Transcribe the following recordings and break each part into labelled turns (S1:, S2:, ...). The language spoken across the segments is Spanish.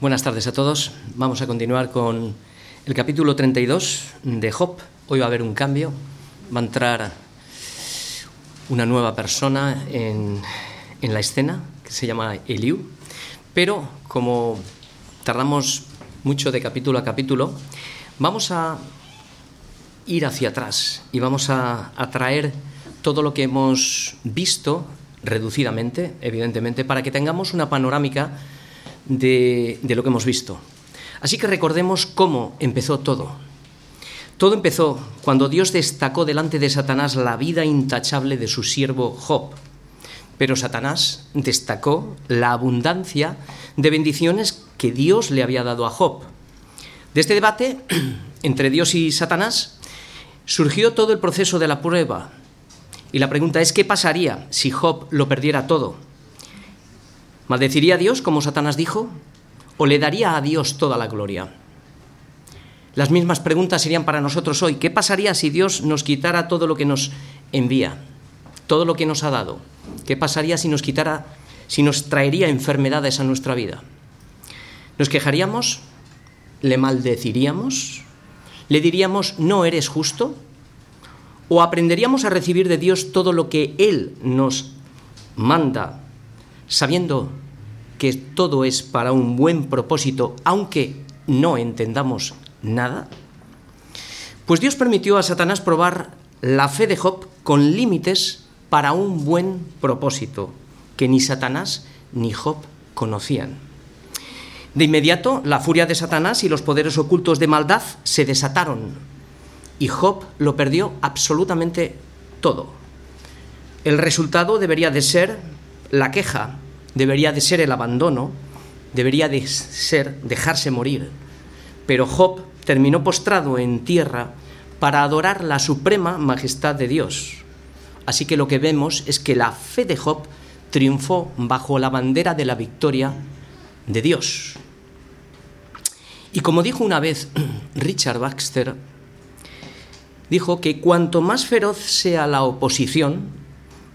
S1: Buenas tardes a todos. Vamos a continuar con el capítulo 32 de Job. Hoy va a haber un cambio, va a entrar una nueva persona en, en la escena que se llama Eliú, pero como tardamos mucho de capítulo a capítulo, vamos a ir hacia atrás y vamos a, a traer todo lo que hemos visto reducidamente, evidentemente, para que tengamos una panorámica de, lo que hemos visto. Así que recordemos cómo empezó todo. Todo empezó cuando Dios destacó delante de Satanás la vida intachable de su siervo Job. Pero Satanás destacó la abundancia de bendiciones que Dios le había dado a Job. De este debate entre Dios y Satanás surgió todo el proceso de la prueba. Y la pregunta es, ¿qué pasaría si Job lo perdiera todo? ¿Maldeciría a Dios, como Satanás dijo? ¿O le daría a Dios toda la gloria? Las mismas preguntas serían para nosotros hoy. ¿Qué pasaría si Dios nos quitara todo lo que nos envía? Todo lo que nos ha dado. ¿Qué pasaría si nos quitara, si nos traería enfermedades a nuestra vida? ¿Nos quejaríamos? ¿Le maldeciríamos? ¿Le diríamos, no eres justo? ¿O aprenderíamos a recibir de Dios todo lo que Él nos manda sabiendo que todo es para un buen propósito, aunque no entendamos nada? Pues Dios permitió a Satanás probar la fe de Job con límites para un buen propósito, que ni Satanás ni Job conocían. De inmediato, la furia de Satanás y los poderes ocultos de maldad se desataron, y Job lo perdió absolutamente todo. El resultado debería de ser la queja, debería de ser el abandono, debería de ser dejarse morir. Pero Job terminó postrado en tierra para adorar la suprema majestad de Dios. Así que lo que vemos es que la fe de Job triunfó bajo la bandera de la victoria de Dios. Y como dijo una vez Richard Baxter, dijo que cuanto más feroz sea la oposición,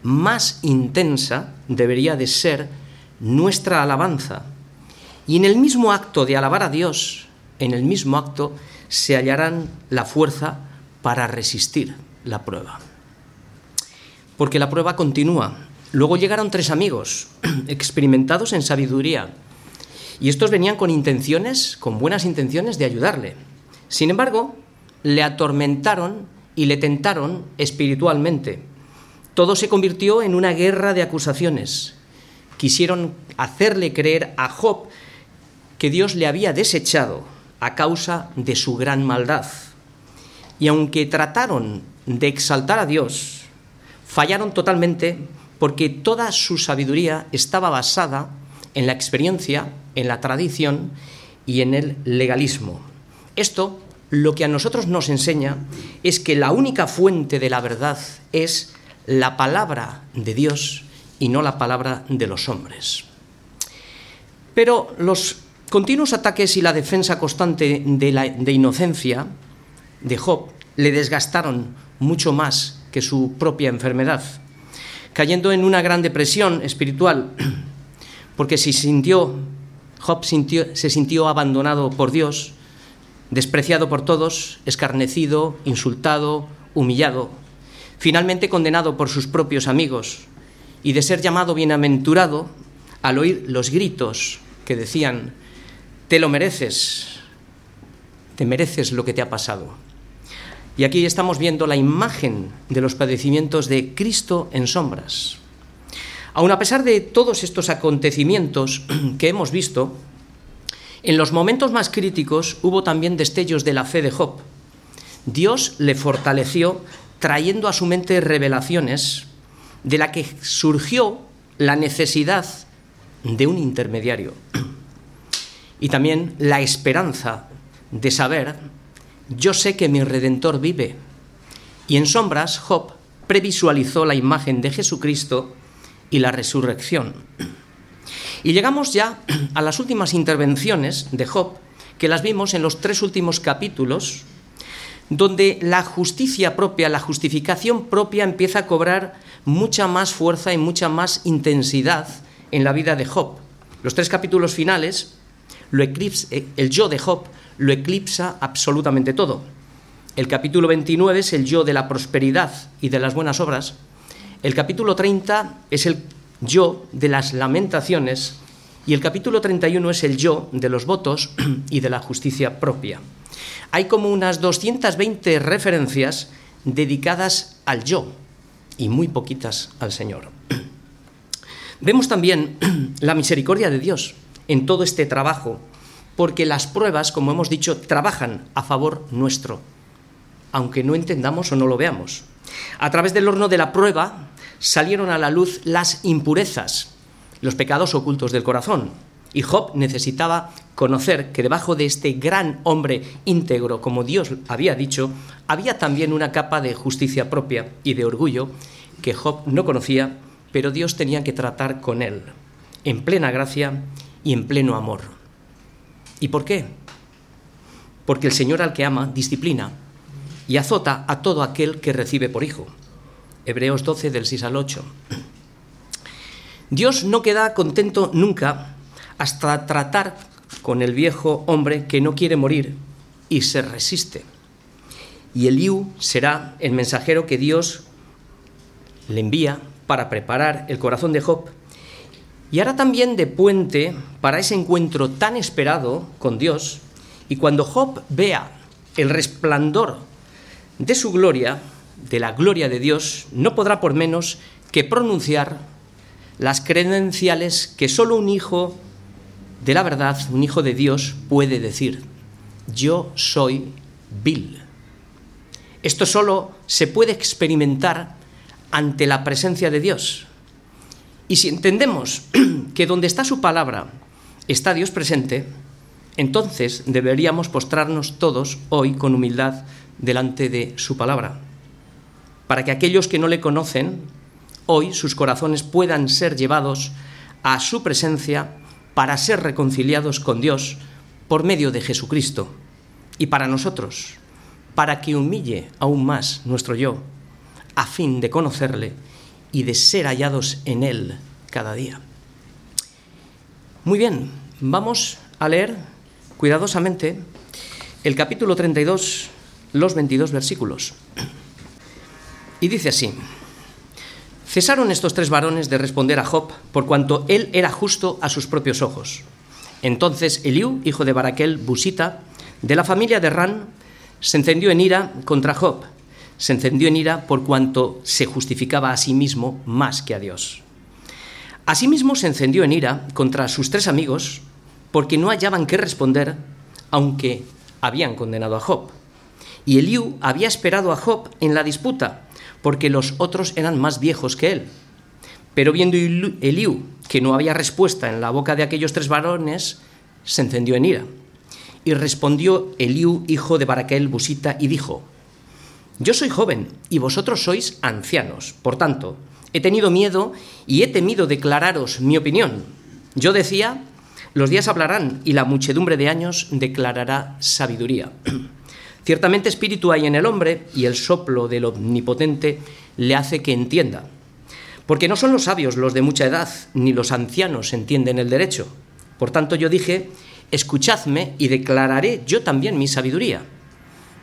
S1: más intensa debería de ser nuestra alabanza. Y en el mismo acto de alabar a Dios, en el mismo acto se hallarán la fuerza para resistir la prueba. Porque la prueba continúa. Luego llegaron tres amigos, experimentados en sabiduría, y estos venían con intenciones, con buenas intenciones de ayudarle. Sin embargo, le atormentaron y le tentaron espiritualmente. Todo se convirtió en una guerra de acusaciones. Quisieron hacerle creer a Job que Dios le había desechado a causa de su gran maldad. Y aunque trataron de exaltar a Dios, fallaron totalmente porque toda su sabiduría estaba basada en la experiencia, en la tradición y en el legalismo. Esto lo que a nosotros nos enseña es que la única fuente de la verdad es la palabra de Dios y no la palabra de los hombres. Pero los continuos ataques y la defensa constante de, la, de inocencia de Job le desgastaron mucho más que su propia enfermedad, cayendo en una gran depresión espiritual, porque si sintió, Job sintió, se sintió abandonado por Dios, despreciado por todos, escarnecido, insultado, humillado, finalmente condenado por sus propios amigos, y de ser llamado bienaventurado al oír los gritos que decían, te lo mereces, te mereces lo que te ha pasado. Y aquí estamos viendo la imagen de los padecimientos de Cristo en sombras. Aun a pesar de todos estos acontecimientos que hemos visto, en los momentos más críticos hubo también destellos de la fe de Job. Dios le fortaleció trayendo a su mente revelaciones de la que surgió la necesidad de un intermediario y también la esperanza de saber, yo sé que mi redentor vive. Y en sombras, Job previsualizó la imagen de Jesucristo y la resurrección. Y llegamos ya a las últimas intervenciones de Job, que las vimos en los tres últimos capítulos, donde la justicia propia, la justificación propia empieza a cobrar mucha más fuerza y mucha más intensidad en la vida de Job. Los tres capítulos finales lo eclipsa, eh, el yo de Job lo eclipsa absolutamente todo. El capítulo 29 es el yo de la prosperidad y de las buenas obras. El capítulo 30 es el yo de las lamentaciones y el capítulo 31 es el yo de los votos y de la justicia propia. Hay como unas 220 referencias dedicadas al yo y muy poquitas al Señor. Vemos también la misericordia de Dios en todo este trabajo, porque las pruebas, como hemos dicho, trabajan a favor nuestro, aunque no entendamos o no lo veamos. A través del horno de la prueba salieron a la luz las impurezas, los pecados ocultos del corazón. Y Job necesitaba conocer que debajo de este gran hombre íntegro, como Dios había dicho, había también una capa de justicia propia y de orgullo que Job no conocía, pero Dios tenía que tratar con él, en plena gracia y en pleno amor. ¿Y por qué? Porque el Señor al que ama disciplina y azota a todo aquel que recibe por hijo. Hebreos 12 del 6 al 8. Dios no queda contento nunca hasta tratar con el viejo hombre que no quiere morir y se resiste. Y Eliú será el mensajero que Dios le envía para preparar el corazón de Job y hará también de puente para ese encuentro tan esperado con Dios. Y cuando Job vea el resplandor de su gloria, de la gloria de Dios, no podrá por menos que pronunciar las credenciales que solo un hijo de la verdad, un hijo de Dios, puede decir. Yo soy Bill. Esto solo se puede experimentar ante la presencia de Dios. Y si entendemos que donde está su palabra está Dios presente, entonces deberíamos postrarnos todos hoy con humildad delante de su palabra, para que aquellos que no le conocen, hoy sus corazones puedan ser llevados a su presencia para ser reconciliados con Dios por medio de Jesucristo. Y para nosotros, para que humille aún más nuestro yo, a fin de conocerle y de ser hallados en él cada día. Muy bien, vamos a leer cuidadosamente el capítulo 32, los 22 versículos. Y dice así, cesaron estos tres varones de responder a Job por cuanto él era justo a sus propios ojos. Entonces Eliú, hijo de Baraquel, Busita, de la familia de Ran, se encendió en ira contra Job se encendió en ira por cuanto se justificaba a sí mismo más que a Dios. Asimismo se encendió en ira contra sus tres amigos porque no hallaban qué responder, aunque habían condenado a Job. Y Eliú había esperado a Job en la disputa, porque los otros eran más viejos que él. Pero viendo Eliú que no había respuesta en la boca de aquellos tres varones, se encendió en ira. Y respondió Eliú, hijo de Baraquel Busita, y dijo, yo soy joven y vosotros sois ancianos. Por tanto, he tenido miedo y he temido declararos mi opinión. Yo decía, los días hablarán y la muchedumbre de años declarará sabiduría. Ciertamente espíritu hay en el hombre y el soplo del omnipotente le hace que entienda. Porque no son los sabios los de mucha edad, ni los ancianos entienden el derecho. Por tanto yo dije, escuchadme y declararé yo también mi sabiduría.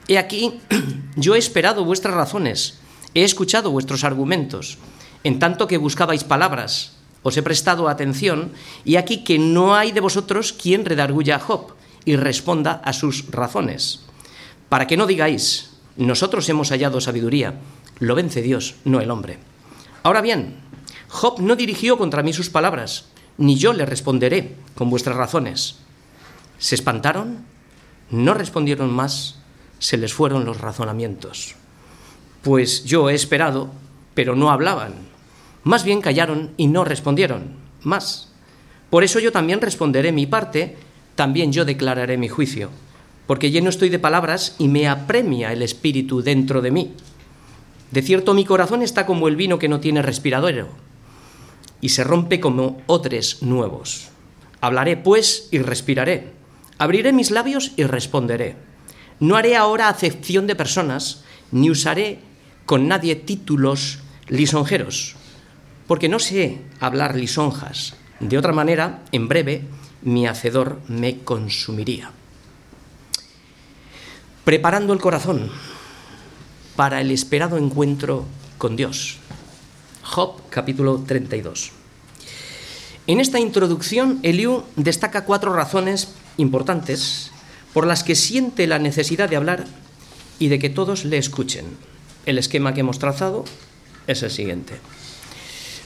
S1: He aquí, yo he esperado vuestras razones, he escuchado vuestros argumentos, en tanto que buscabais palabras, os he prestado atención, y aquí que no hay de vosotros quien redarguya a Job y responda a sus razones. Para que no digáis, nosotros hemos hallado sabiduría, lo vence Dios, no el hombre. Ahora bien, Job no dirigió contra mí sus palabras, ni yo le responderé con vuestras razones. ¿Se espantaron? No respondieron más se les fueron los razonamientos. Pues yo he esperado, pero no hablaban. Más bien callaron y no respondieron. Más. Por eso yo también responderé mi parte, también yo declararé mi juicio, porque lleno estoy de palabras y me apremia el espíritu dentro de mí. De cierto mi corazón está como el vino que no tiene respiradero, y se rompe como otros nuevos. Hablaré pues y respiraré. Abriré mis labios y responderé. No haré ahora acepción de personas, ni usaré con nadie títulos lisonjeros, porque no sé hablar lisonjas. De otra manera, en breve, mi hacedor me consumiría. Preparando el corazón para el esperado encuentro con Dios. Job capítulo 32. En esta introducción, Eliú destaca cuatro razones importantes por las que siente la necesidad de hablar y de que todos le escuchen. El esquema que hemos trazado es el siguiente.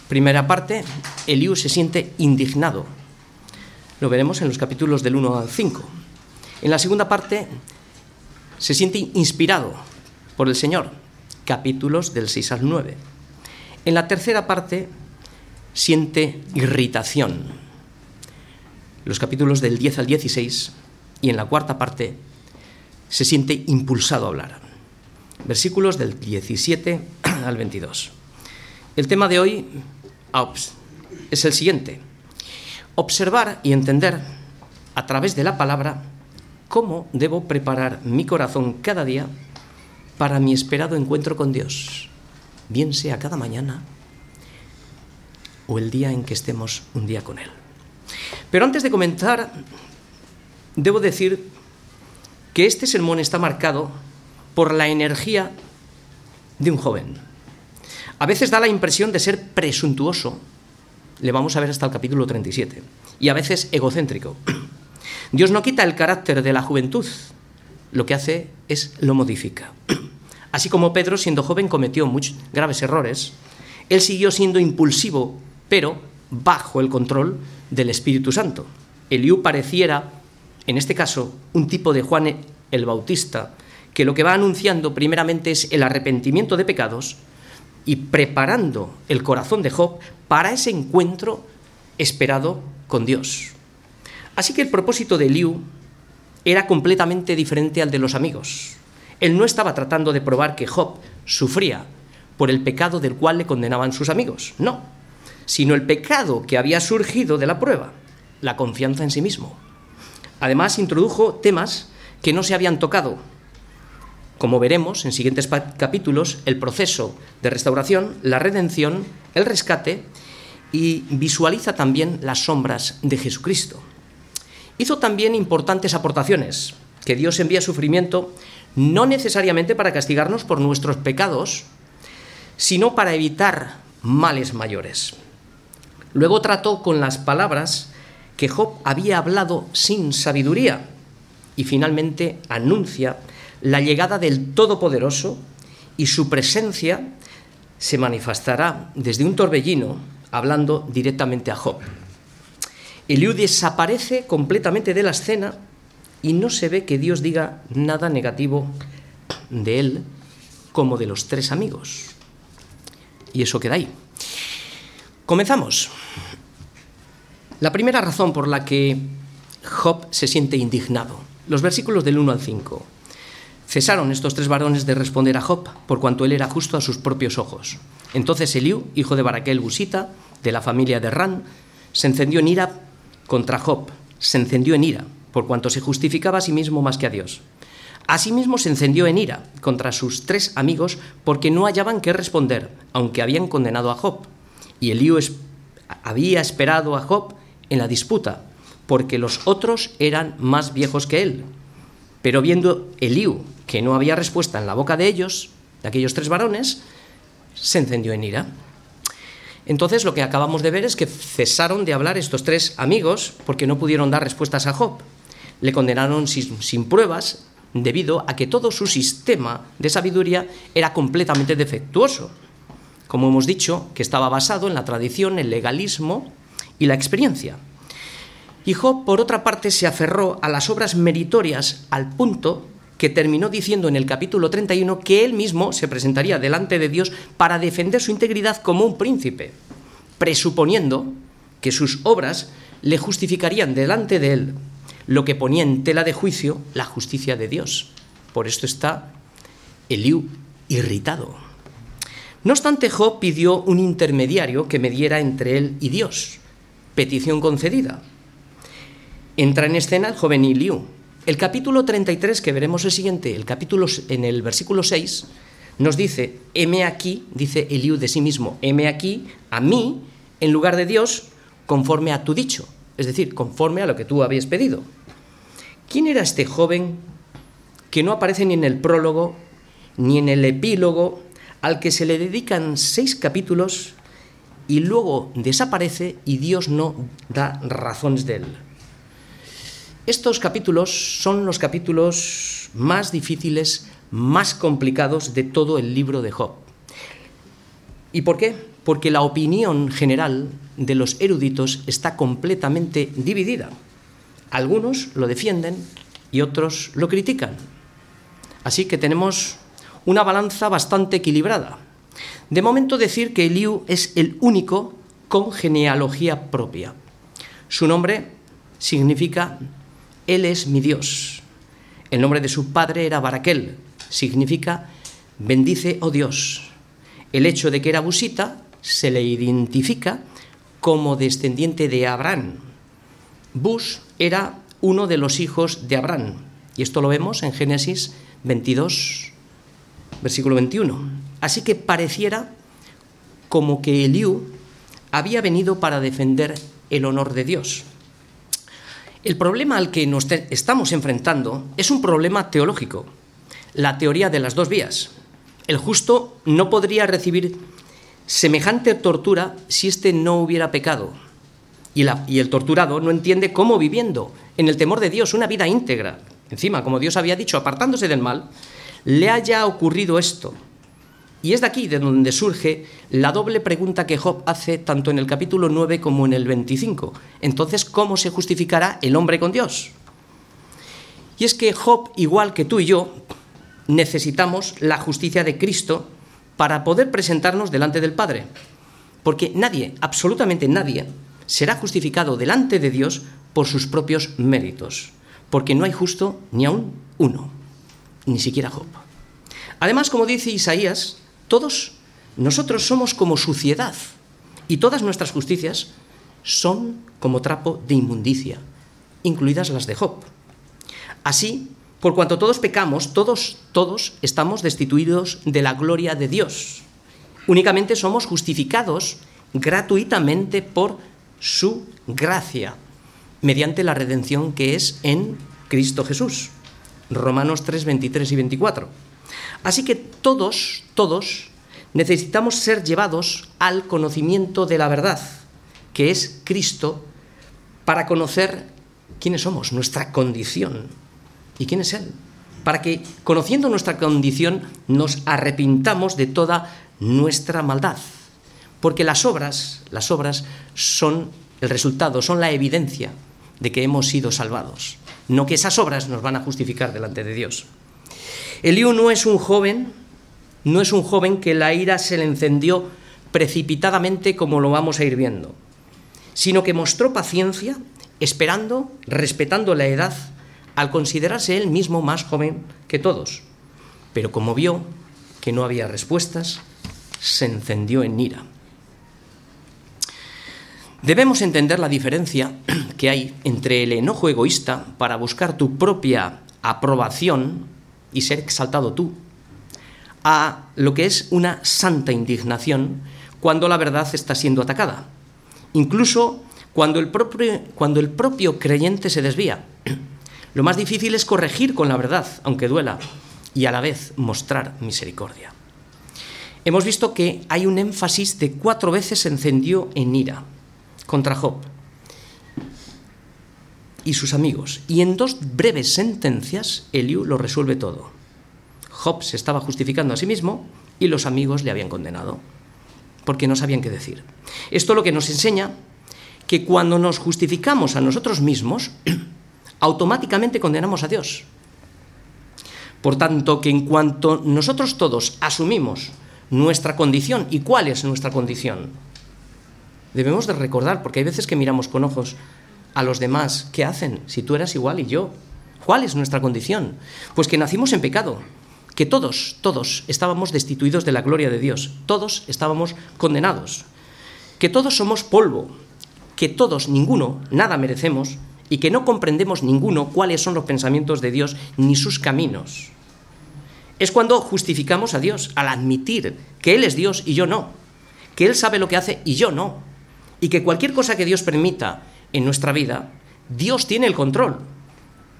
S1: Primera parte, Eliú se siente indignado. Lo veremos en los capítulos del 1 al 5. En la segunda parte, se siente inspirado por el Señor, capítulos del 6 al 9. En la tercera parte, siente irritación, los capítulos del 10 al 16, y en la cuarta parte, se siente impulsado a hablar. Versículos del 17 al 22. El tema de hoy es el siguiente. Observar y entender a través de la palabra cómo debo preparar mi corazón cada día para mi esperado encuentro con Dios, bien sea cada mañana o el día en que estemos un día con Él. Pero antes de comenzar, debo decir que este sermón está marcado por la energía de un joven. A veces da la impresión de ser presuntuoso, le vamos a ver hasta el capítulo 37, y a veces egocéntrico. Dios no quita el carácter de la juventud, lo que hace es lo modifica. Así como Pedro, siendo joven, cometió muchos graves errores, él siguió siendo impulsivo, pero bajo el control del Espíritu Santo. Eliú pareciera, en este caso, un tipo de Juan el Bautista, que lo que va anunciando primeramente es el arrepentimiento de pecados y preparando el corazón de Job para ese encuentro esperado con Dios. Así que el propósito de Eliú era completamente diferente al de los amigos. Él no estaba tratando de probar que Job sufría por el pecado del cual le condenaban sus amigos, no, sino el pecado que había surgido de la prueba, la confianza en sí mismo. Además, introdujo temas que no se habían tocado, como veremos en siguientes capítulos, el proceso de restauración, la redención, el rescate y visualiza también las sombras de Jesucristo. Hizo también importantes aportaciones, que Dios envía sufrimiento no necesariamente para castigarnos por nuestros pecados, sino para evitar males mayores. Luego trató con las palabras que Job había hablado sin sabiduría y finalmente anuncia la llegada del Todopoderoso y su presencia se manifestará desde un torbellino hablando directamente a Job. Eliú desaparece completamente de la escena y no se ve que Dios diga nada negativo de él como de los tres amigos. Y eso queda ahí. Comenzamos. La primera razón por la que Job se siente indignado. Los versículos del 1 al 5. Cesaron estos tres varones de responder a Job, por cuanto él era justo a sus propios ojos. Entonces Eliú, hijo de Baraquel Busita, de la familia de Ran, se encendió en ira contra Job, se encendió en ira, por cuanto se justificaba a sí mismo más que a Dios. Asimismo se encendió en ira contra sus tres amigos porque no hallaban qué responder, aunque habían condenado a Job. Y Eliú había esperado a Job en la disputa, porque los otros eran más viejos que él. Pero viendo Eliú que no había respuesta en la boca de ellos, de aquellos tres varones, se encendió en ira. Entonces lo que acabamos de ver es que cesaron de hablar estos tres amigos porque no pudieron dar respuestas a Job. Le condenaron sin, pruebas debido a que todo su sistema de sabiduría era completamente defectuoso. Como hemos dicho, que estaba basado en la tradición, el legalismo y la experiencia. Y Job, por otra parte, se aferró a las obras meritorias al punto que terminó diciendo en el capítulo 31 que él mismo se presentaría delante de Dios para defender su integridad como un príncipe, presuponiendo que sus obras le justificarían delante de él, lo que ponía en tela de juicio la justicia de Dios. Por esto está Eliú irritado. No obstante, Job pidió un intermediario que mediera entre él y Dios. Petición concedida. Entra en escena el joven Eliú, el capítulo 33, que veremos el siguiente, el capítulo en el versículo 6, nos dice, heme aquí, dice Eliú de sí mismo, heme aquí, a mí, en lugar de Dios, conforme a tu dicho. es decir, conforme a lo que tú habías pedido. ¿Quién era este joven que no aparece ni en el prólogo ni en el epílogo, al que se le dedican seis capítulos y luego desaparece y Dios no da razones de él? Estos capítulos son los capítulos más difíciles, más complicados de todo el libro de Job. ¿Y por qué? Porque la opinión general de los eruditos está completamente dividida. Algunos lo defienden y otros lo critican. Así que tenemos una balanza bastante equilibrada. De momento decir que Eliú es el único con genealogía propia. Su nombre significa Él es mi Dios. El nombre de su padre era Baraquel, significa bendice, oh Dios. El hecho de que era busita se le identifica como descendiente de Abraham. Bus era uno de los hijos de Abraham. Y esto lo vemos en Génesis 22, versículo 21. Así que pareciera como que Eliú había venido para defender el honor de Dios. El problema al que nos estamos enfrentando es un problema teológico, la teoría de las dos vías. El justo no podría recibir semejante tortura si éste no hubiera pecado. Y, y, el torturado no entiende cómo viviendo en el temor de Dios una vida íntegra, encima, como Dios había dicho, apartándose del mal, le haya ocurrido esto. Y es de aquí de donde surge la doble pregunta que Job hace tanto en el capítulo 9 como en el 25. Entonces, ¿cómo se justificará el hombre con Dios? Y es que Job, igual que tú y yo, necesitamos la justicia de Cristo para poder presentarnos delante del Padre. Porque nadie, absolutamente nadie, será justificado delante de Dios por sus propios méritos. Porque no hay justo ni aún uno, ni siquiera Job. Además, como dice Isaías, todos nosotros somos como suciedad y todas nuestras justicias son como trapo de inmundicia, incluidas las de Job. Así, por cuanto todos pecamos, todos, todos estamos destituidos de la gloria de Dios. Únicamente somos justificados gratuitamente por su gracia, mediante la redención que es en Cristo Jesús. Romanos 3, 23 y 24. Así que todos, todos, necesitamos ser llevados al conocimiento de la verdad, que es Cristo, para conocer quiénes somos, nuestra condición ¿Y quién es Él? Para que, conociendo nuestra condición, nos arrepintamos de toda nuestra maldad. Porque las obras, las obras son el resultado, son la evidencia de que hemos sido salvados. No que esas obras nos van a justificar delante de Dios. Eliú no es un joven, no es un joven que la ira se le encendió precipitadamente como lo vamos a ir viendo, sino que mostró paciencia, esperando, respetando la edad al considerarse él mismo más joven que todos. Pero como vio que no había respuestas, se encendió en ira. Debemos entender la diferencia que hay entre el enojo egoísta para buscar tu propia aprobación y ser exaltado tú, a lo que es una santa indignación cuando la verdad está siendo atacada, incluso cuando el propio, cuando el propio creyente se desvía. Lo más difícil es corregir con la verdad, aunque duela, y a la vez mostrar misericordia. Hemos visto que hay un énfasis de cuatro veces encendió en ira contra Job y sus amigos, y en dos breves sentencias Eliú lo resuelve todo. Job se estaba justificando a sí mismo y los amigos le habían condenado, porque no sabían qué decir. Esto lo que nos enseña que cuando nos justificamos a nosotros mismos, automáticamente condenamos a Dios. Por tanto, que en cuanto nosotros todos asumimos nuestra condición, ¿y cuál es nuestra condición? Debemos de recordar, porque hay veces que miramos con ojos a los demás, ¿qué hacen? Si tú eras igual y yo. ¿Cuál es nuestra condición? Pues que nacimos en pecado, que todos, todos estábamos destituidos de la gloria de Dios, todos estábamos condenados, que todos somos polvo, que todos, ninguno, nada merecemos, y que no comprendemos ninguno cuáles son los pensamientos de Dios ni sus caminos. Es cuando justificamos a Dios al admitir que Él es Dios y yo no, que Él sabe lo que hace y yo no, y que cualquier cosa que Dios permita en nuestra vida, Dios tiene el control.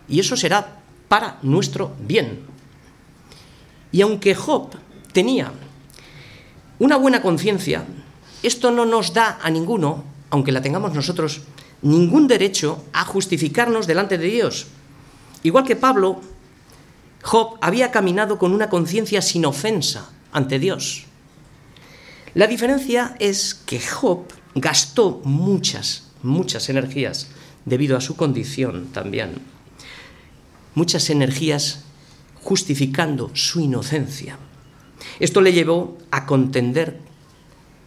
S1: Y eso será para nuestro bien. Y aunque Job tenía una buena conciencia, esto no nos da a ninguno, aunque la tengamos nosotros, ningún derecho a justificarnos delante de Dios. Igual que Pablo, Job había caminado con una conciencia sin ofensa ante Dios. La diferencia es que Job gastó muchas, muchas energías debido a su condición también. Muchas energías justificando su inocencia. Esto le llevó a contender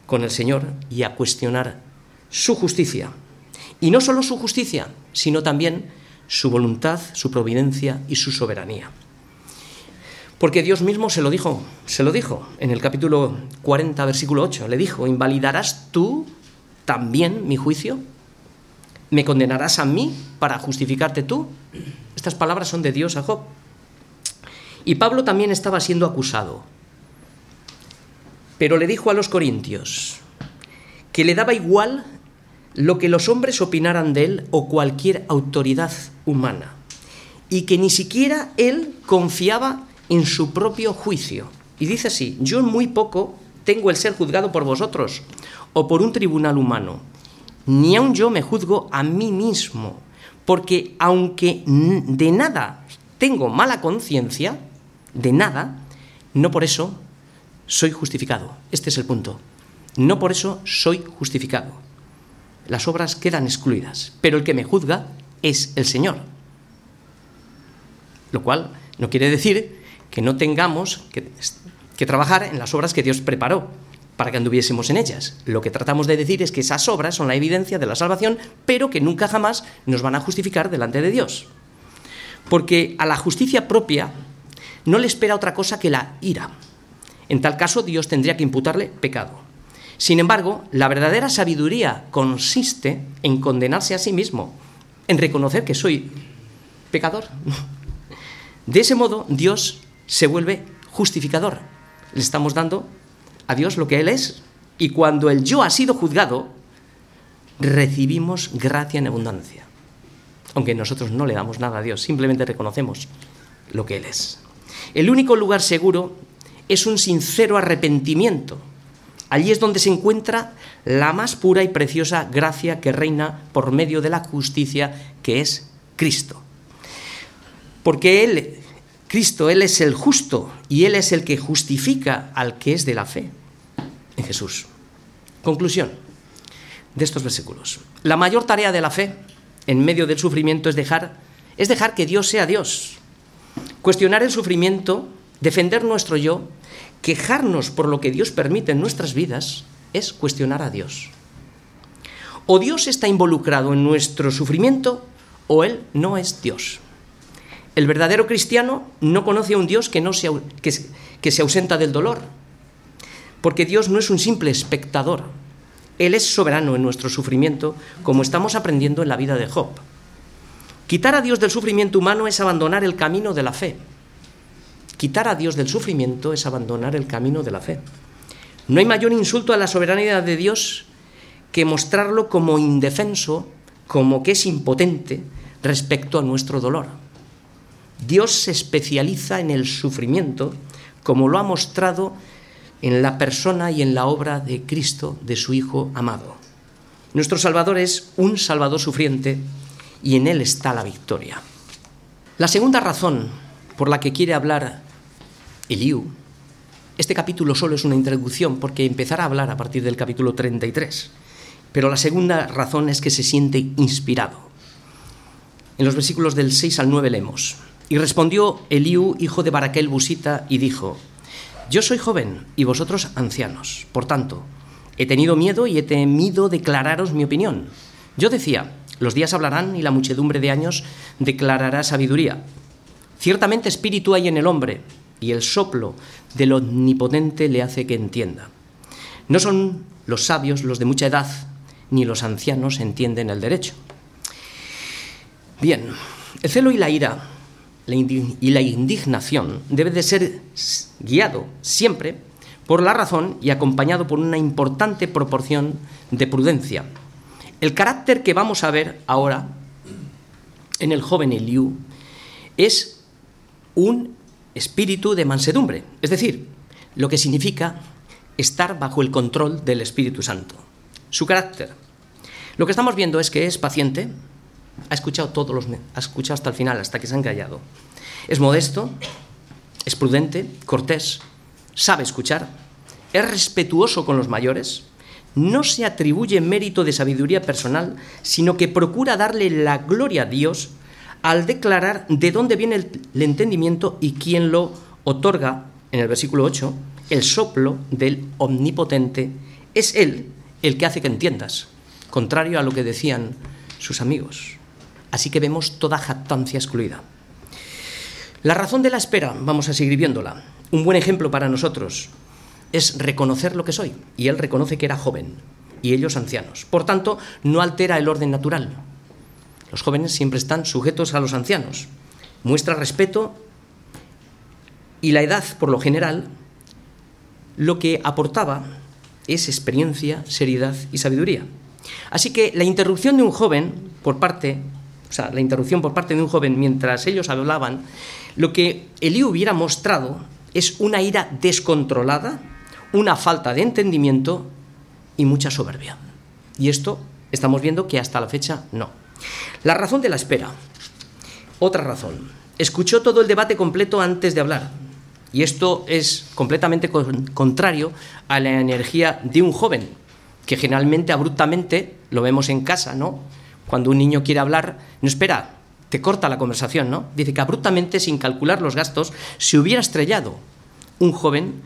S1: con el Señor y a cuestionar su justicia. Y no solo su justicia, sino también su voluntad, su providencia y su soberanía. Porque Dios mismo se lo dijo, se lo dijo en el capítulo 40, versículo 8. Le dijo, ¿invalidarás tú también mi juicio? ¿Me condenarás a mí para justificarte tú? Estas palabras son de Dios a Job. Y Pablo también estaba siendo acusado. Pero le dijo a los corintios que le daba igual lo que los hombres opinaran de él o cualquier autoridad humana. Y que ni siquiera él confiaba en su propio juicio. Y dice así, yo muy poco tengo el ser juzgado por vosotros o por un tribunal humano. Ni aun yo me juzgo a mí mismo, porque aunque de nada tengo mala conciencia, de nada, no por eso soy justificado. Este es el punto. No por eso soy justificado. Las obras quedan excluidas, pero el que me juzga es el Señor. Lo cual no quiere decir que no tengamos que, trabajar en las obras que Dios preparó para que anduviésemos en ellas. Lo que tratamos de decir es que esas obras son la evidencia de la salvación, pero que nunca jamás nos van a justificar delante de Dios. Porque a la justicia propia no le espera otra cosa que la ira. En tal caso, Dios tendría que imputarle pecado. Sin embargo, la verdadera sabiduría consiste en condenarse a sí mismo, en reconocer que soy pecador. De ese modo, Dios se vuelve justificador. Le estamos dando a Dios lo que Él es. Y cuando el yo ha sido juzgado, recibimos gracia en abundancia. Aunque nosotros no le damos nada a Dios, simplemente reconocemos lo que Él es. El único lugar seguro es un sincero arrepentimiento. Allí es donde se encuentra la más pura y preciosa gracia que reina por medio de la justicia que es Cristo. Porque Él Cristo, Él es el justo y Él es el que justifica al que es de la fe en Jesús. Conclusión de estos versículos. La mayor tarea de la fe en medio del sufrimiento es dejar, es dejar que Dios sea Dios. Cuestionar el sufrimiento, defender nuestro yo, quejarnos por lo que Dios permite en nuestras vidas, es cuestionar a Dios. O Dios está involucrado en nuestro sufrimiento o Él no es Dios. El verdadero cristiano no conoce a un Dios que, no se, que se ausenta del dolor, porque Dios no es un simple espectador, Él es soberano en nuestro sufrimiento, como estamos aprendiendo en la vida de Job. Quitar a Dios del sufrimiento humano es abandonar el camino de la fe. Quitar a Dios del sufrimiento es abandonar el camino de la fe. No hay mayor insulto a la soberanía de Dios que mostrarlo como indefenso, como que es impotente respecto a nuestro dolor. Dios se especializa en el sufrimiento, como lo ha mostrado en la persona y en la obra de Cristo, de su Hijo amado. Nuestro Salvador es un Salvador sufriente y en Él está la victoria. La segunda razón por la que quiere hablar Eliú, este capítulo solo es una introducción porque empezará a hablar a partir del capítulo 33, pero la segunda razón es que se siente inspirado. En los versículos del 6 al 9 leemos, y respondió Eliú, hijo de Baraquel Busita, y dijo, Yo soy joven y vosotros ancianos. Por tanto, he tenido miedo y he temido declararos mi opinión. Yo decía, los días hablarán y la muchedumbre de años declarará sabiduría. Ciertamente espíritu hay en el hombre, y el soplo del omnipotente le hace que entienda. No son los sabios los de mucha edad, ni los ancianos entienden el derecho. Bien, el celo y la ira y la indignación debe de ser guiado siempre por la razón y acompañado por una importante proporción de prudencia. El carácter que vamos a ver ahora en el joven Eliú es un espíritu de mansedumbre, es decir, lo que significa estar bajo el control del Espíritu Santo. Su carácter. Lo que estamos viendo es que es paciente, ha escuchado todos los ha escuchado hasta el final, hasta que se han callado. Es modesto, es prudente, cortés, sabe escuchar, es respetuoso con los mayores, no se atribuye mérito de sabiduría personal, sino que procura darle la gloria a Dios al declarar de dónde viene el, entendimiento y quién lo otorga, en el versículo 8, el soplo del omnipotente, es Él el que hace que entiendas, contrario a lo que decían sus amigos. Así que vemos toda jactancia excluida. La razón de la espera, vamos a seguir viéndola. Un buen ejemplo para nosotros es reconocer lo que soy. Y él reconoce que era joven y ellos ancianos. Por tanto, no altera el orden natural. Los jóvenes siempre están sujetos a los ancianos. Muestra respeto y la edad, por lo general, lo que aportaba es experiencia, seriedad y sabiduría. Así que la interrupción de un joven por parte, o sea, la interrupción por parte de un joven mientras ellos hablaban, lo que Elí hubiera mostrado es una ira descontrolada, una falta de entendimiento y mucha soberbia. Y esto estamos viendo que hasta la fecha no. La razón de la espera. Otra razón. Escuchó todo el debate completo antes de hablar. Y esto es completamente contrario a la energía de un joven, que generalmente abruptamente lo vemos en casa, ¿no? Cuando un niño quiere hablar, no espera, te corta la conversación, ¿no? Dice que abruptamente, sin calcular los gastos, se hubiera estrellado un joven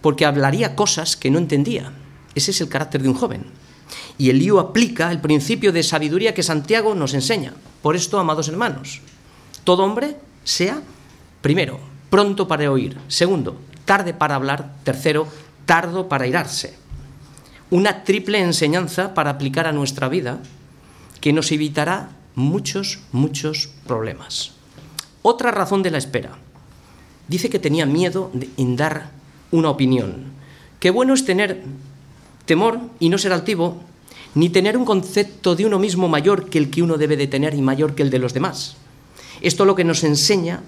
S1: porque hablaría cosas que no entendía. Ese es el carácter de un joven. Y el lío aplica el principio de sabiduría que Santiago nos enseña. Por esto, amados hermanos, todo hombre sea, primero, pronto para oír, segundo, tarde para hablar, tercero, tardo para irarse. Una triple enseñanza para aplicar a nuestra vida que nos evitará muchos, muchos problemas. Otra razón de la espera. Dice que tenía miedo de, en dar una opinión. Qué bueno es tener temor y no ser altivo, ni tener un concepto de uno mismo mayor que el que uno debe de tener y mayor que el de los demás. Esto lo que nos enseña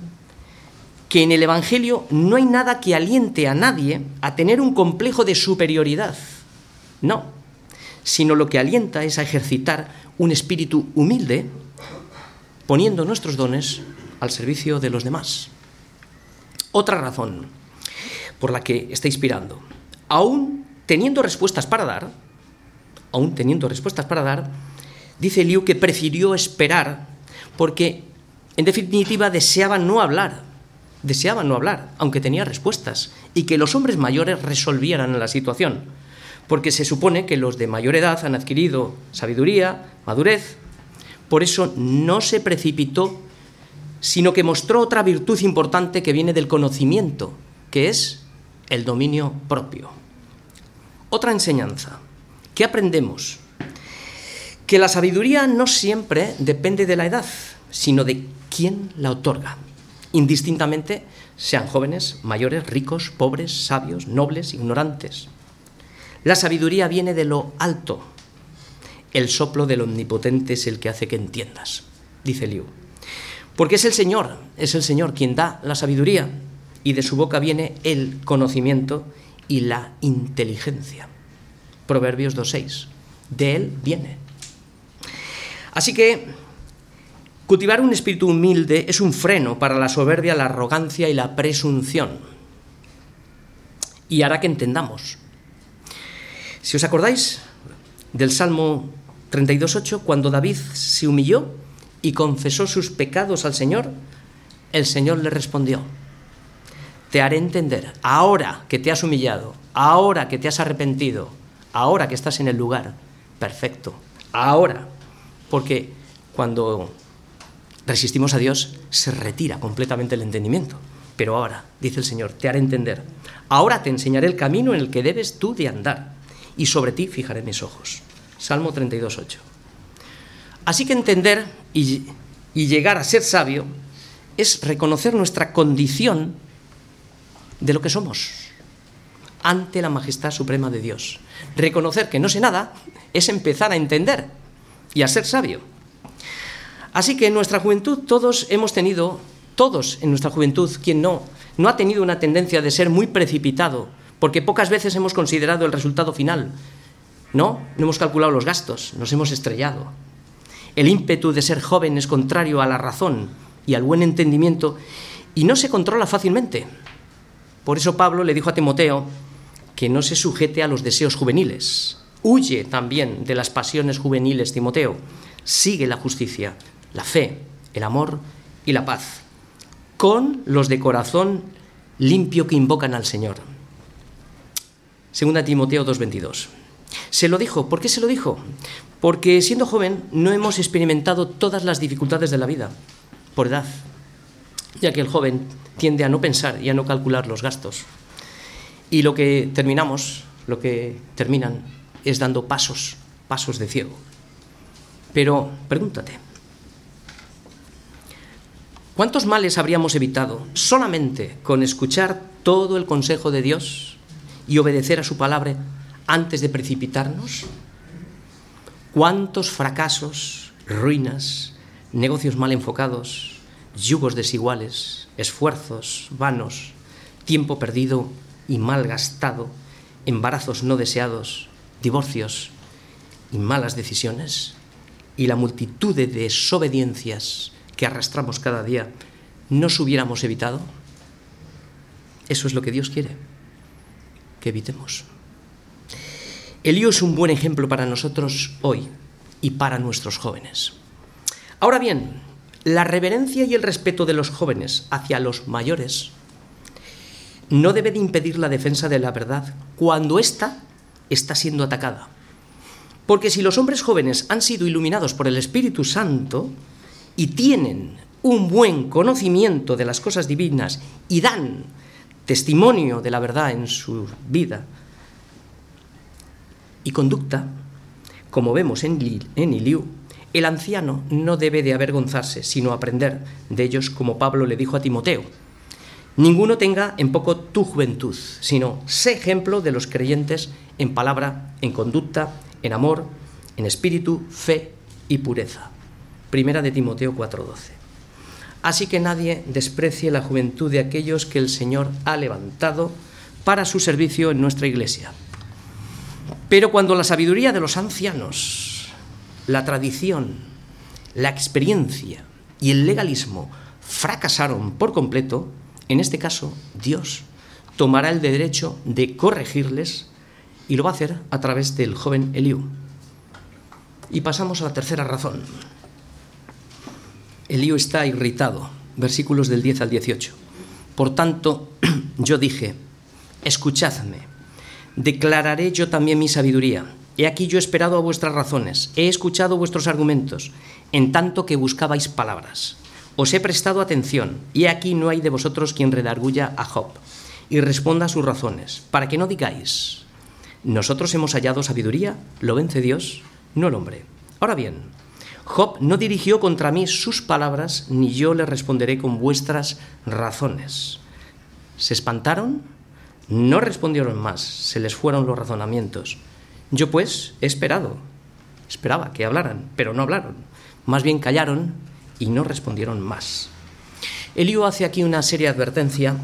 S1: que en el Evangelio no hay nada que aliente a nadie a tener un complejo de superioridad. No, sino lo que alienta es a ejercitar un espíritu humilde, poniendo nuestros dones al servicio de los demás. Otra razón por la que está inspirando, aún teniendo respuestas para dar, aún teniendo respuestas para dar, dice Liu que prefirió esperar porque, en definitiva, deseaba no hablar, deseaba no hablar, aunque tenía respuestas, y que los hombres mayores resolvieran la situación, porque se supone que los de mayor edad han adquirido sabiduría, madurez, por eso no se precipitó, sino que mostró otra virtud importante que viene del conocimiento, que es el dominio propio. Otra enseñanza. ¿Qué aprendemos? Que la sabiduría no siempre depende de la edad, sino de quién la otorga. Indistintamente sean jóvenes, mayores, ricos, pobres, sabios, nobles, ignorantes. La sabiduría viene de lo alto. El soplo del omnipotente es el que hace que entiendas, dice Liu. Porque es el Señor, es el Señor quien da la sabiduría y de su boca viene el conocimiento y la inteligencia. Proverbios 2.6. De él viene. Así que cultivar un espíritu humilde es un freno para la soberbia, la arrogancia y la presunción. Y hará que entendamos. Si os acordáis del Salmo 32.8, cuando David se humilló y confesó sus pecados al Señor, el Señor le respondió, te haré entender, ahora que te has humillado, ahora que te has arrepentido, ahora que estás en el lugar perfecto, ahora, porque cuando resistimos a Dios se retira completamente el entendimiento. Pero ahora, dice el Señor, te haré entender, ahora te enseñaré el camino en el que debes tú de andar, y sobre ti fijaré mis ojos. Salmo 32.8. Así que entender y, y llegar a ser sabio es reconocer nuestra condición de lo que somos. ante la majestad suprema de Dios. Reconocer que no sé nada es empezar a entender y a ser sabio. Así que en nuestra juventud todos hemos tenido, todos en nuestra juventud, quien no, no ha tenido una tendencia de ser muy precipitado, porque pocas veces hemos considerado el resultado final. No, no hemos calculado los gastos, nos hemos estrellado. El ímpetu de ser joven es contrario a la razón y al buen entendimiento y no se controla fácilmente. Por eso Pablo le dijo a Timoteo que no se sujete a los deseos juveniles. Huye también de las pasiones juveniles, Timoteo. Sigue la justicia, la fe, el amor y la paz, con los de corazón limpio que invocan al Señor. Segunda Timoteo 2.22. Se lo dijo. ¿Por qué se lo dijo? Porque siendo joven no hemos experimentado todas las dificultades de la vida, por edad, ya que el joven tiende a no pensar y a no calcular los gastos. Y lo que terminamos, lo que terminan, es dando pasos, pasos de ciego. Pero pregúntate, ¿cuántos males habríamos evitado solamente con escuchar todo el consejo de Dios y obedecer a su palabra antes de precipitarnos? ¿Cuántos fracasos, ruinas, negocios mal enfocados, yugos desiguales, esfuerzos vanos, tiempo perdido y mal gastado, embarazos no deseados, divorcios y malas decisiones, y la multitud de desobediencias que arrastramos cada día, nos hubiéramos evitado? Eso es lo que Dios quiere, evitemos. Elío es un buen ejemplo para nosotros hoy y para nuestros jóvenes. Ahora bien, la reverencia y el respeto de los jóvenes hacia los mayores no debe de impedir la defensa de la verdad cuando ésta está siendo atacada. Porque si los hombres jóvenes han sido iluminados por el Espíritu Santo y tienen un buen conocimiento de las cosas divinas y dan testimonio de la verdad en su vida y conducta, como vemos en, en Iliú, el anciano no debe de avergonzarse, sino aprender de ellos, como Pablo le dijo a Timoteo. Ninguno tenga en poco tu juventud, sino sé ejemplo de los creyentes en palabra, en conducta, en amor, en espíritu, fe y pureza. Primera de Timoteo 4:12. Así que nadie desprecie la juventud de aquellos que el Señor ha levantado para su servicio en nuestra iglesia. Pero cuando la sabiduría de los ancianos la tradición, la experiencia y el legalismo fracasaron por completo, en este caso Dios tomará el derecho de corregirles y lo va a hacer a través del joven Eliú. Y pasamos a la tercera razón. Eliú está irritado, versículos del 10 al 18. Por tanto, yo dije, escuchadme, declararé yo también mi sabiduría He aquí yo he esperado a vuestras razones, he escuchado vuestros argumentos, en tanto que buscabais palabras. Os he prestado atención, y aquí no hay de vosotros quien redarguya a Job, y responda a sus razones, para que no digáis, nosotros hemos hallado sabiduría, lo vence Dios, no el hombre. Ahora bien, Job no dirigió contra mí sus palabras, ni yo le responderé con vuestras razones. ¿Se espantaron? No respondieron más, se les fueron los razonamientos. Yo pues he esperado, esperaba que hablaran, pero no hablaron. Más bien callaron y no respondieron más. Elío hace aquí una seria advertencia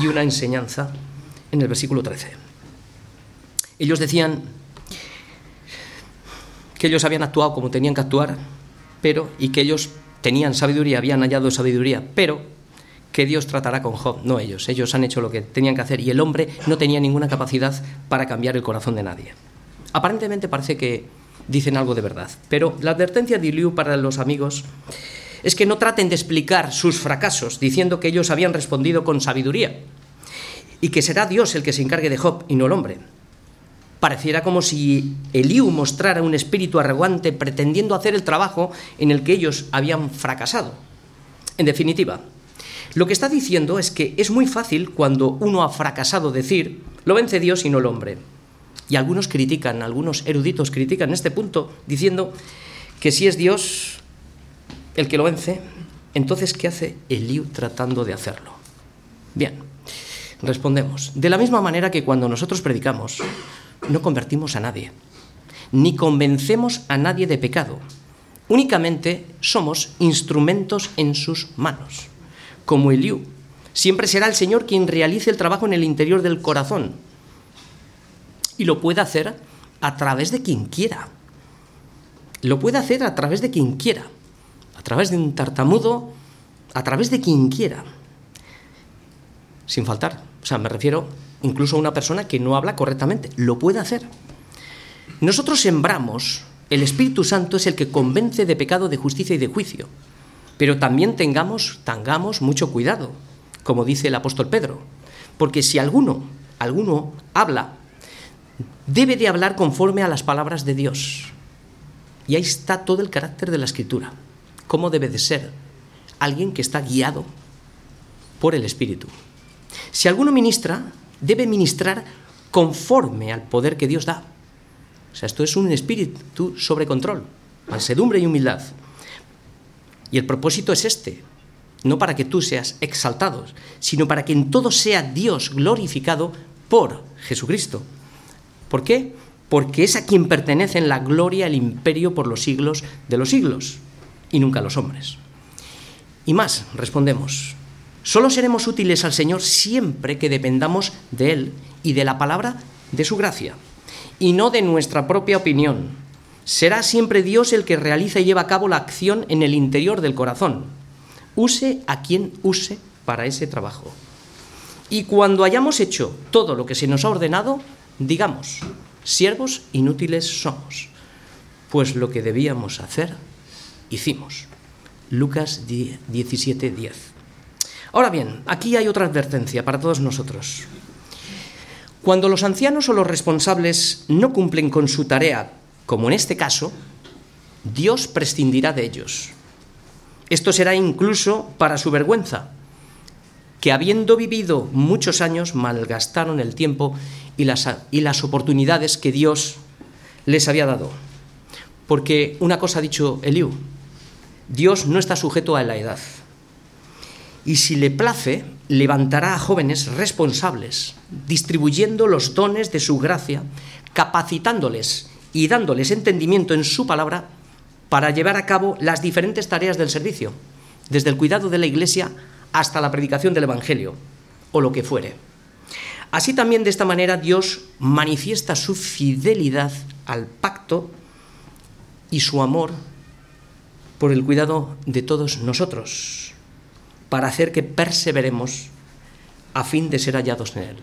S1: y una enseñanza en el versículo 13. Ellos decían que ellos habían actuado como tenían que actuar, pero y que ellos tenían sabiduría, habían hallado sabiduría, pero que Dios tratará con Job, no ellos. Ellos han hecho lo que tenían que hacer y el hombre no tenía ninguna capacidad para cambiar el corazón de nadie. Aparentemente parece que dicen algo de verdad, pero la advertencia de Liu para los amigos es que no traten de explicar sus fracasos diciendo que ellos habían respondido con sabiduría y que será Dios el que se encargue de Job y no el hombre. Pareciera como si Eliú mostrara un espíritu arrogante pretendiendo hacer el trabajo en el que ellos habían fracasado. En definitiva, lo que está diciendo es que es muy fácil cuando uno ha fracasado decir, lo vence Dios y no el hombre. Y algunos critican, algunos eruditos critican este punto diciendo que si es Dios el que lo vence, entonces ¿qué hace Eliú tratando de hacerlo? Bien, Respondemos, de la misma manera que cuando nosotros predicamos, no convertimos a nadie, ni convencemos a nadie de pecado. Únicamente somos instrumentos en sus manos, como Eliú. Siempre será el Señor quien realice el trabajo en el interior del corazón. Y lo puede hacer a través de quien quiera. Lo puede hacer a través de quien quiera. A través de un tartamudo, a través de quien quiera. Sin faltar. O sea, me refiero incluso una persona que no habla correctamente. Lo puede hacer. Nosotros sembramos, el Espíritu Santo es el que convence de pecado, de justicia y de juicio. Pero también tengamos, tengamos mucho cuidado, como dice el apóstol Pedro. Porque si alguno, alguno habla, debe de hablar conforme a las palabras de Dios. Y ahí está todo el carácter de la escritura. ¿Cómo debe de ser? Alguien que está guiado por el Espíritu. Si alguno ministra, debe ministrar conforme al poder que Dios da. O sea, esto es un espíritu sobre control, mansedumbre y humildad. Y el propósito es este, no para que tú seas exaltado, sino para que en todo sea Dios glorificado por Jesucristo. ¿Por qué? Porque es a quien pertenecen la gloria, el imperio por los siglos de los siglos, y nunca a los hombres. Y más, respondemos, solo seremos útiles al Señor siempre que dependamos de Él y de la palabra de su gracia y no de nuestra propia opinión. Será siempre Dios el que realiza y lleva a cabo la acción en el interior del corazón. Use a quien use para ese trabajo. Y cuando hayamos hecho todo lo que se nos ha ordenado, digamos, siervos inútiles somos, pues lo que debíamos hacer, hicimos. Lucas 17, 10. Ahora bien, aquí hay otra advertencia para todos nosotros. Cuando los ancianos o los responsables no cumplen con su tarea, como en este caso, Dios prescindirá de ellos. Esto será incluso para su vergüenza, que habiendo vivido muchos años malgastaron el tiempo y las, y las oportunidades que Dios les había dado. Porque una cosa ha dicho Eliú, Dios no está sujeto a la edad. Y si le place, levantará a jóvenes responsables, distribuyendo los dones de su gracia, capacitándoles y dándoles entendimiento en su palabra para llevar a cabo las diferentes tareas del servicio, desde el cuidado de la iglesia hasta la predicación del Evangelio, o lo que fuere. Así también de esta manera Dios manifiesta su fidelidad al pacto y su amor por el cuidado de todos nosotros para hacer que perseveremos a fin de ser hallados en Él.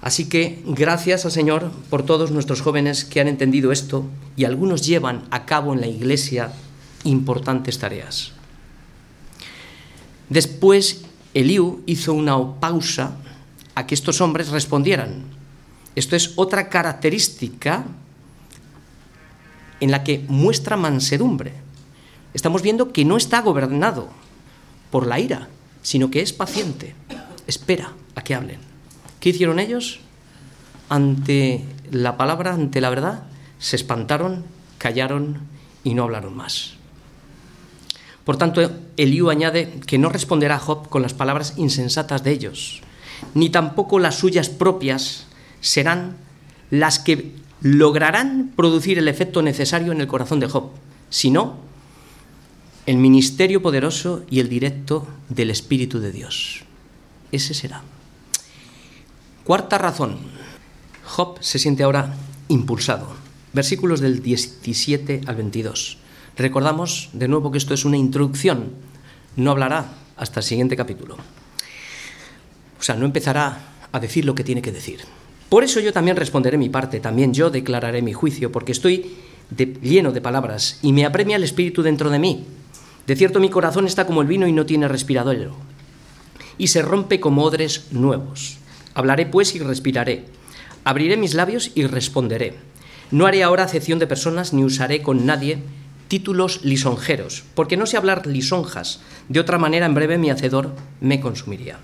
S1: Así que gracias al Señor por todos nuestros jóvenes que han entendido esto y algunos llevan a cabo en la iglesia importantes tareas. Después Eliú hizo una pausa a que estos hombres respondieran. Esto es otra característica en la que muestra mansedumbre. Estamos viendo que no está gobernado por la ira, sino que es paciente, espera a que hablen. ¿Qué hicieron ellos? Ante la palabra, ante la verdad, se espantaron, callaron y no hablaron más. Por tanto, Eliú añade que no responderá a Job con las palabras insensatas de ellos, ni tampoco las suyas propias serán las que lograrán producir el efecto necesario en el corazón de Job, sino el ministerio poderoso y el directo del Espíritu de Dios. Ese será. Cuarta razón. Job se siente ahora impulsado. Versículos del 17 al 22. Recordamos de nuevo que esto es una introducción. No hablará hasta el siguiente capítulo. O sea, no empezará a decir lo que tiene que decir. Por eso yo también responderé mi parte, también yo declararé mi juicio, porque estoy lleno de palabras y me apremia el Espíritu dentro de mí. De cierto mi corazón está como el vino y no tiene respirador, y se rompe como odres nuevos. Hablaré pues y respiraré. Abriré mis labios y responderé. No haré ahora acepción de personas ni usaré con nadie títulos lisonjeros, porque no sé hablar lisonjas. De otra manera, en breve mi hacedor me consumiría.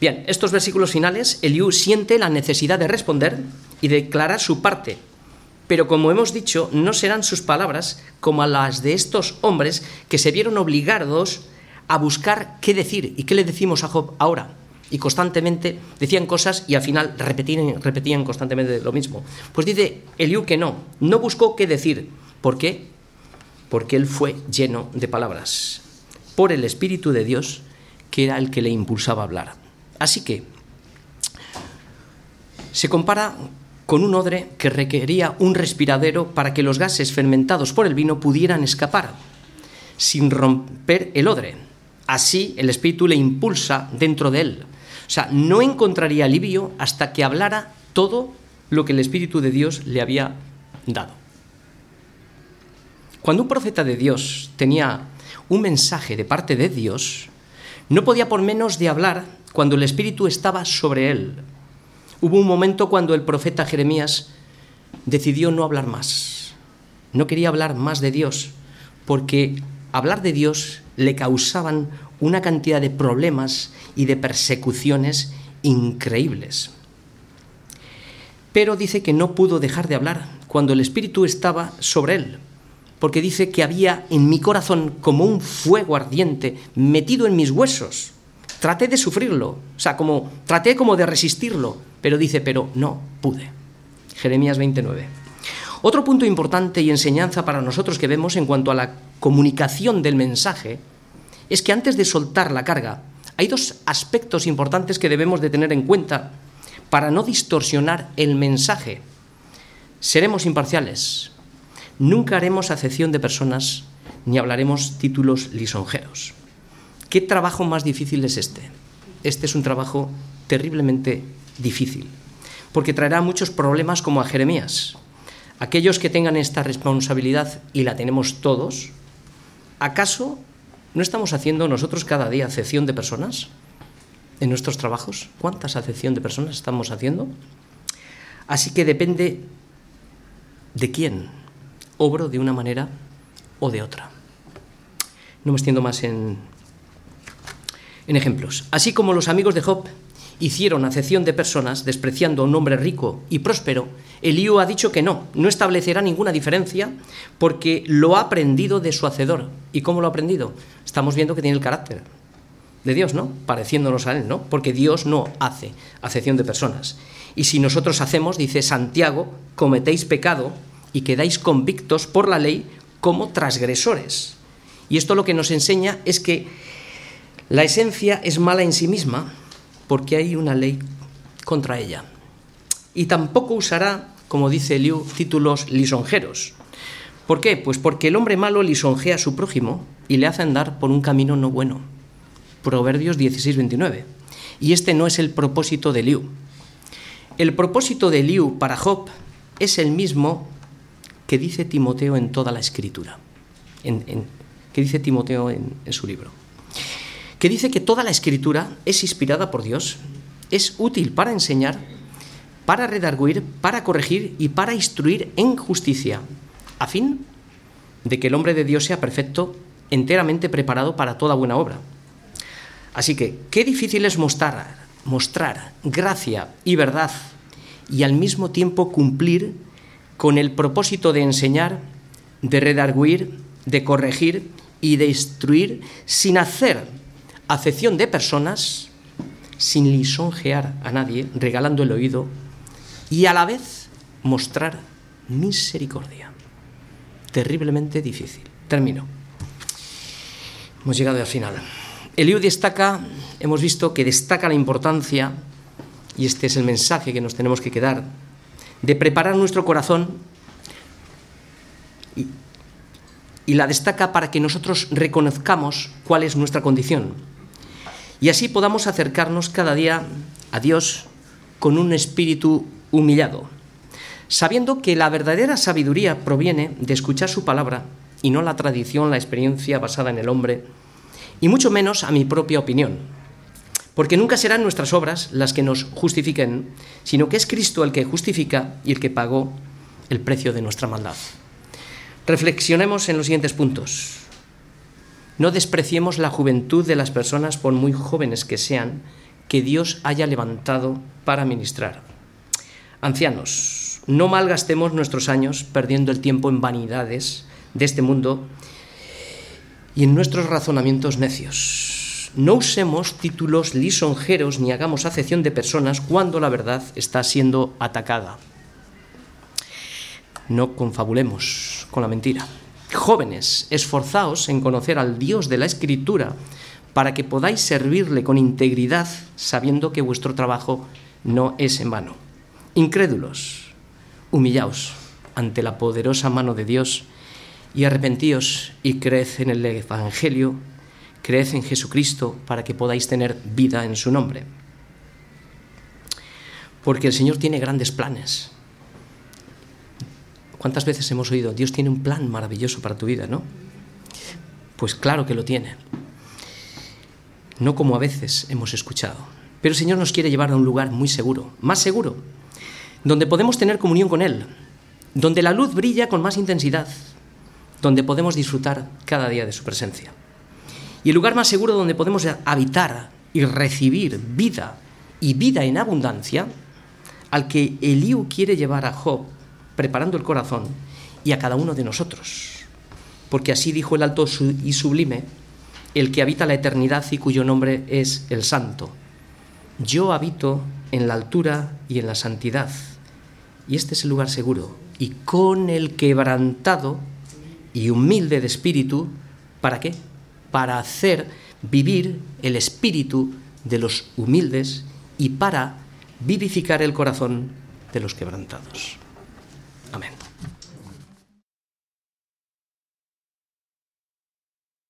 S1: Bien, estos versículos finales, Eliú siente la necesidad de responder y declarar su parte pero como hemos dicho, no serán sus palabras como las de estos hombres que se vieron obligados a buscar qué decir. ¿Y qué le decimos a Job ahora? y constantemente decían cosas y al final repetían, repetían constantemente lo mismo. Pues dice Eliú que no, no buscó qué decir. ¿Por qué? Porque él fue lleno de palabras por el Espíritu de Dios que era el que le impulsaba a hablar. Así que se compara con un odre que requería un respiradero para que los gases fermentados por el vino pudieran escapar, sin romper el odre. Así el Espíritu le impulsa dentro de él. O sea, no encontraría alivio hasta que hablara todo lo que el Espíritu de Dios le había dado. Cuando un profeta de Dios tenía un mensaje de parte de Dios, no podía por menos de hablar cuando el Espíritu estaba sobre él. Hubo un momento cuando el profeta Jeremías decidió no hablar más. No quería hablar más de Dios, porque hablar de Dios le causaban una cantidad de problemas y de persecuciones increíbles. Pero dice que no pudo dejar de hablar cuando el Espíritu estaba sobre él, porque dice que había en mi corazón como un fuego ardiente metido en mis huesos. Traté de sufrirlo, o sea, como traté como de resistirlo, pero dice, pero no pude. Jeremías 29. Otro punto importante y enseñanza para nosotros que vemos en cuanto a la comunicación del mensaje es que antes de soltar la carga, hay dos aspectos importantes que debemos de tener en cuenta para no distorsionar el mensaje. Seremos imparciales, Nunca haremos acepción de personas ni hablaremos títulos lisonjeros. ¿Qué trabajo más difícil es este? Este es un trabajo terriblemente difícil, porque traerá muchos problemas como a Jeremías. Aquellos que tengan esta responsabilidad, y la tenemos todos, ¿acaso no estamos haciendo nosotros cada día acepción de personas en nuestros trabajos? ¿Cuántas acepción de personas estamos haciendo? Así que depende de quién obro de una manera o de otra. No me extiendo más en, en ejemplos. Así como los amigos de Job hicieron acepción de personas despreciando a un hombre rico y próspero, Elío ha dicho que no, no establecerá ninguna diferencia porque lo ha aprendido de su hacedor. ¿Y cómo lo ha aprendido? Estamos viendo que tiene el carácter de Dios, ¿no? Pareciéndonos a Él, ¿no? Porque Dios no hace acepción de personas. Y si nosotros hacemos, dice Santiago, cometéis pecado y quedáis convictos por la ley como transgresores. Y esto lo que nos enseña es que la esencia es mala en sí misma porque hay una ley contra ella. Y tampoco usará, como dice Liu, títulos lisonjeros. ¿Por qué? Pues porque el hombre malo lisonjea a su prójimo y le hace andar por un camino no bueno. Proverbios 16, 29. Y este no es el propósito de Liu. El propósito de Liu para Job es el mismo que dice Timoteo en toda la escritura, que dice Timoteo en su libro, que dice que toda la escritura es inspirada por Dios, es útil para enseñar, para redarguir, para corregir y para instruir en justicia, a fin de que el hombre de Dios sea perfecto, enteramente preparado para toda buena obra. Así que, qué difícil es mostrar, mostrar gracia y verdad y al mismo tiempo cumplir con el propósito de enseñar, de redarguir, de corregir y de instruir sin hacer acepción de personas, sin lisonjear a nadie, regalando el oído y a la vez mostrar misericordia. Terriblemente difícil. Termino. Hemos llegado al final. Eliú destaca, hemos visto que destaca la importancia, y este es el mensaje que nos tenemos que quedar de preparar nuestro corazón y, la destaca para que nosotros reconozcamos cuál es nuestra condición y así podamos acercarnos cada día a Dios con un espíritu humillado, sabiendo que la verdadera sabiduría proviene de escuchar su palabra y no la tradición, la experiencia basada en el hombre, y mucho menos a mi propia opinión porque nunca serán nuestras obras las que nos justifiquen, sino que es Cristo el que justifica y el que pagó el precio de nuestra maldad. Reflexionemos en los siguientes puntos. No despreciemos la juventud de las personas, por muy jóvenes que sean, que Dios haya levantado para ministrar. Ancianos, no malgastemos nuestros años perdiendo el tiempo en vanidades de este mundo y en nuestros razonamientos necios no usemos títulos lisonjeros ni hagamos acepción de personas cuando la verdad está siendo atacada. No confabulemos con la mentira. Jóvenes, esforzaos en conocer al Dios de la Escritura para que podáis servirle con integridad, sabiendo que vuestro trabajo no es en vano. Incrédulos, humillaos ante la poderosa mano de Dios y arrepentíos y creed en el Evangelio, creed en Jesucristo para que podáis tener vida en su nombre. Porque el Señor tiene grandes planes. ¿Cuántas veces hemos oído, Dios tiene un plan maravilloso para tu vida, no? Pues claro que lo tiene. No como a veces hemos escuchado. Pero el Señor nos quiere llevar a un lugar muy seguro, más seguro, donde podemos tener comunión con Él, donde la luz brilla con más intensidad, donde podemos disfrutar cada día de su presencia. Y el lugar más seguro donde podemos habitar y recibir vida y vida en abundancia, al que Eliú quiere llevar a Job, preparando el corazón, y a cada uno de nosotros. Porque así dijo el alto y sublime, el que habita la eternidad y cuyo nombre es el Santo. Yo habito en la altura y en la santidad, y este es el lugar seguro, y con el quebrantado y humilde de espíritu, ¿para qué? Para hacer vivir el espíritu de los humildes y para vivificar el corazón de los quebrantados. Amen.